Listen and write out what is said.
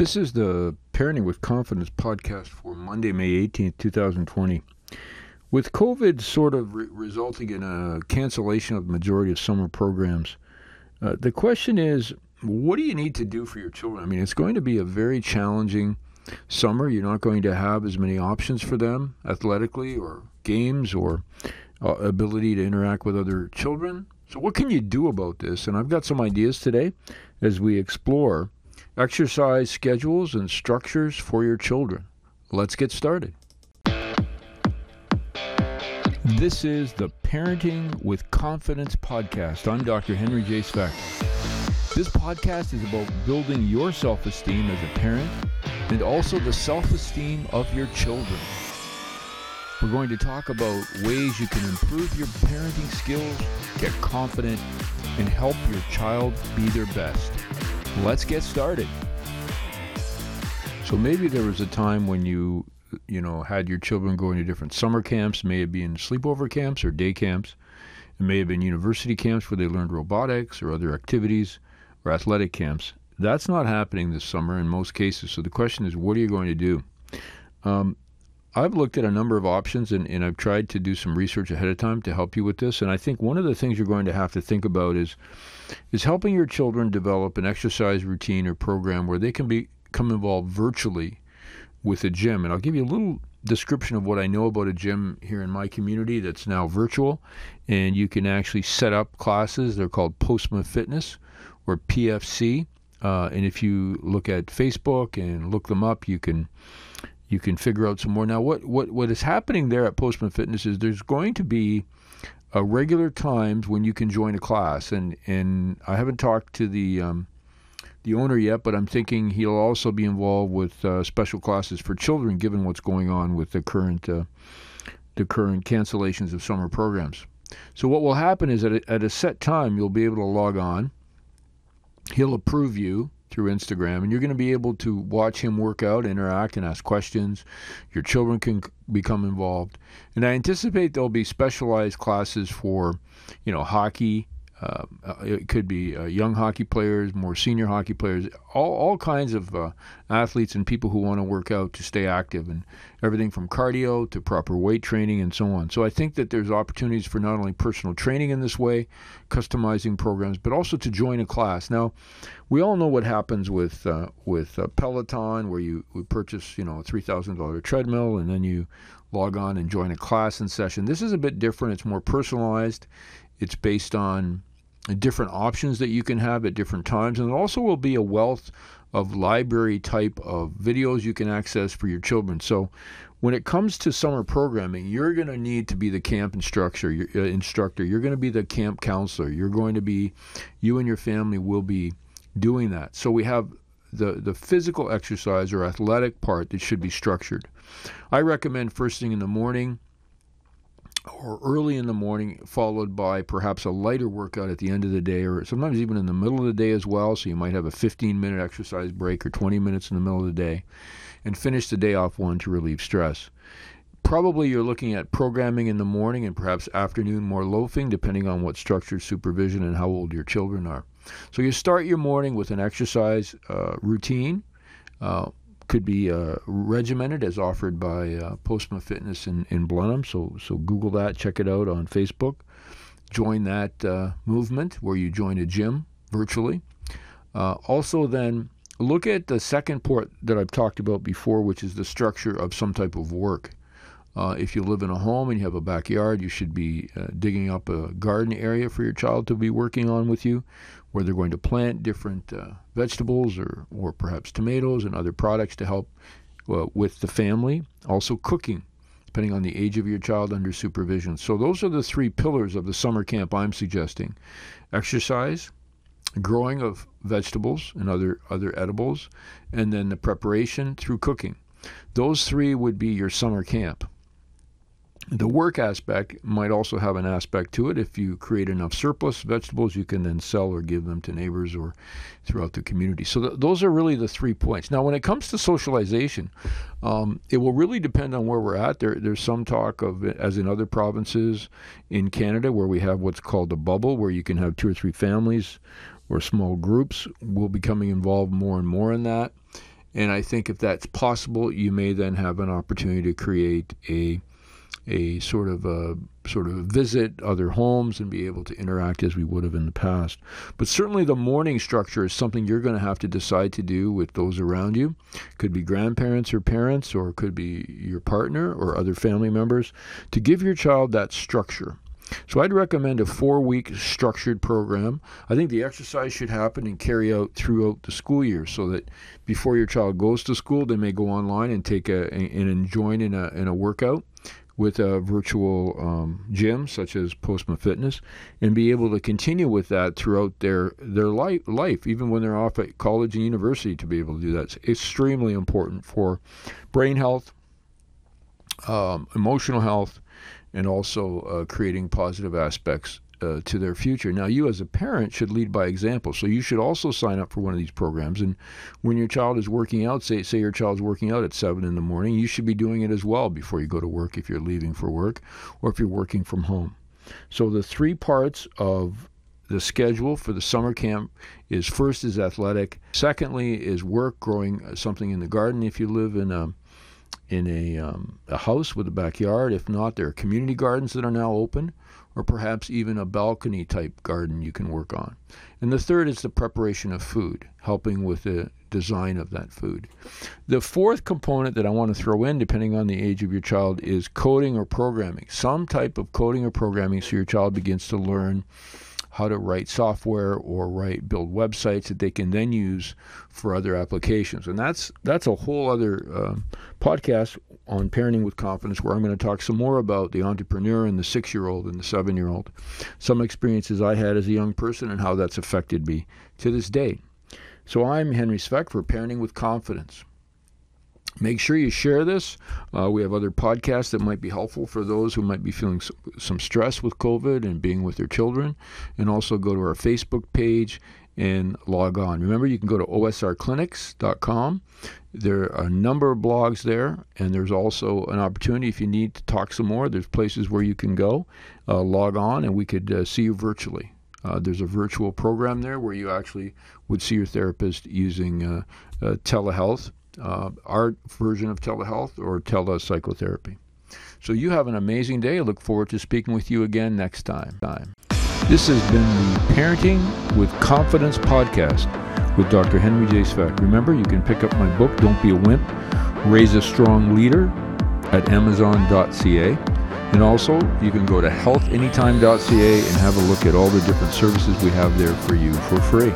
This is the Parenting with Confidence podcast for Monday, May 18th, 2020. With COVID sort of re- resulting in a cancellation of the majority of summer programs, uh, the question is what do you need to do for your children? I mean, it's going to be a very challenging summer. You're not going to have as many options for them athletically or games or uh, ability to interact with other children. So, what can you do about this? And I've got some ideas today as we explore exercise schedules and structures for your children. Let's get started. This is the Parenting with Confidence podcast. I'm Dr. Henry J. Svec. This podcast is about building your self esteem as a parent and also the self esteem of your children. We're going to talk about ways you can improve your parenting skills, get confident, and help your child be their best. Let's get started. So maybe there was a time when you, you know, had your children going to different summer camps, may it be in sleepover camps or day camps. It may have been university camps where they learned robotics or other activities or athletic camps. That's not happening this summer in most cases. So the question is, what are you going to do? Um, I've looked at a number of options and, and I've tried to do some research ahead of time to help you with this. And I think one of the things you're going to have to think about is is helping your children develop an exercise routine or program where they can become involved virtually with a gym. And I'll give you a little description of what I know about a gym here in my community that's now virtual. And you can actually set up classes. They're called Postma Fitness or PFC. Uh, and if you look at Facebook and look them up, you can you can figure out some more. Now, what, what, what is happening there at Postma Fitness is there's going to be regular times when you can join a class, and and I haven't talked to the um, the owner yet, but I'm thinking he'll also be involved with uh, special classes for children, given what's going on with the current uh, the current cancellations of summer programs. So what will happen is at a, at a set time you'll be able to log on. He'll approve you through Instagram, and you're going to be able to watch him work out, interact, and ask questions. Your children can become involved, and I anticipate there'll be specialized classes for, you know, hockey, uh, it could be uh, young hockey players, more senior hockey players, all, all kinds of uh, athletes and people who want to work out to stay active, and everything from cardio to proper weight training and so on. So I think that there's opportunities for not only personal training in this way, customizing programs, but also to join a class. Now, we all know what happens with uh, with uh, Peloton, where you purchase you know a three thousand dollar treadmill and then you log on and join a class and session. This is a bit different. It's more personalized. It's based on different options that you can have at different times. And it also will be a wealth of library type of videos you can access for your children. So when it comes to summer programming, you're going to need to be the camp instructor. Uh, instructor. You're going to be the camp counselor. You're going to be, you and your family will be doing that. So we have the, the physical exercise or athletic part that should be structured. I recommend first thing in the morning or early in the morning, followed by perhaps a lighter workout at the end of the day, or sometimes even in the middle of the day as well. So you might have a 15 minute exercise break or 20 minutes in the middle of the day, and finish the day off one to relieve stress. Probably you're looking at programming in the morning and perhaps afternoon more loafing, depending on what structured supervision and how old your children are. So you start your morning with an exercise uh, routine. Uh, could be uh, regimented as offered by uh, Postma Fitness in, in Blenheim. So, so Google that, check it out on Facebook. Join that uh, movement where you join a gym virtually. Uh, also, then look at the second part that I've talked about before, which is the structure of some type of work. Uh, if you live in a home and you have a backyard, you should be uh, digging up a garden area for your child to be working on with you, where they're going to plant different uh, vegetables or, or perhaps tomatoes and other products to help uh, with the family. Also, cooking, depending on the age of your child under supervision. So, those are the three pillars of the summer camp I'm suggesting exercise, growing of vegetables and other, other edibles, and then the preparation through cooking. Those three would be your summer camp. The work aspect might also have an aspect to it. If you create enough surplus vegetables, you can then sell or give them to neighbors or throughout the community. So th- those are really the three points. Now, when it comes to socialization, um, it will really depend on where we're at. There, there's some talk of, as in other provinces in Canada, where we have what's called a bubble, where you can have two or three families or small groups. We'll be coming involved more and more in that. And I think if that's possible, you may then have an opportunity to create a a sort of a sort of visit other homes and be able to interact as we would have in the past. But certainly the morning structure is something you're going to have to decide to do with those around you. Could be grandparents or parents or could be your partner or other family members to give your child that structure. So I'd recommend a four week structured program. I think the exercise should happen and carry out throughout the school year so that before your child goes to school, they may go online and take a and join in a in a workout with a virtual um, gym such as Postma Fitness and be able to continue with that throughout their their life, life even when they're off at college and university to be able to do that. It's extremely important for brain health, um, emotional health, and also uh, creating positive aspects uh, to their future. Now, you as a parent should lead by example. So you should also sign up for one of these programs. And when your child is working out, say say your child's working out at seven in the morning, you should be doing it as well before you go to work if you're leaving for work or if you're working from home. So the three parts of the schedule for the summer camp is first is athletic, secondly is work, growing something in the garden if you live in a in a, um, a house with a backyard. If not, there are community gardens that are now open or perhaps even a balcony type garden you can work on. And the third is the preparation of food, helping with the design of that food. The fourth component that I want to throw in, depending on the age of your child, is coding or programming. Some type of coding or programming so your child begins to learn how to write software or write build websites that they can then use for other applications. And that's that's a whole other uh, podcast on parenting with confidence where I'm going to talk some more about the entrepreneur and the six year old and the seven year old, some experiences I had as a young person and how that's affected me to this day. So I'm Henry Svec for Parenting with Confidence. Make sure you share this. Uh, we have other podcasts that might be helpful for those who might be feeling some stress with COVID and being with their children. And also go to our Facebook page and log on. Remember, you can go to osrclinics.com. There are a number of blogs there, and there's also an opportunity if you need to talk some more. There's places where you can go, uh, log on, and we could uh, see you virtually. Uh, there's a virtual program there where you actually would see your therapist using uh, uh, telehealth, uh, our version of telehealth, or telepsychotherapy. So you have an amazing day. I look forward to speaking with you again next time. This has been the Parenting with Confidence podcast with Dr. Henry J. Svec. Remember, you can pick up my book, Don't Be a Wimp Raise a Strong Leader, at Amazon.ca. And also, you can go to healthanytime.ca and have a look at all the different services we have there for you for free.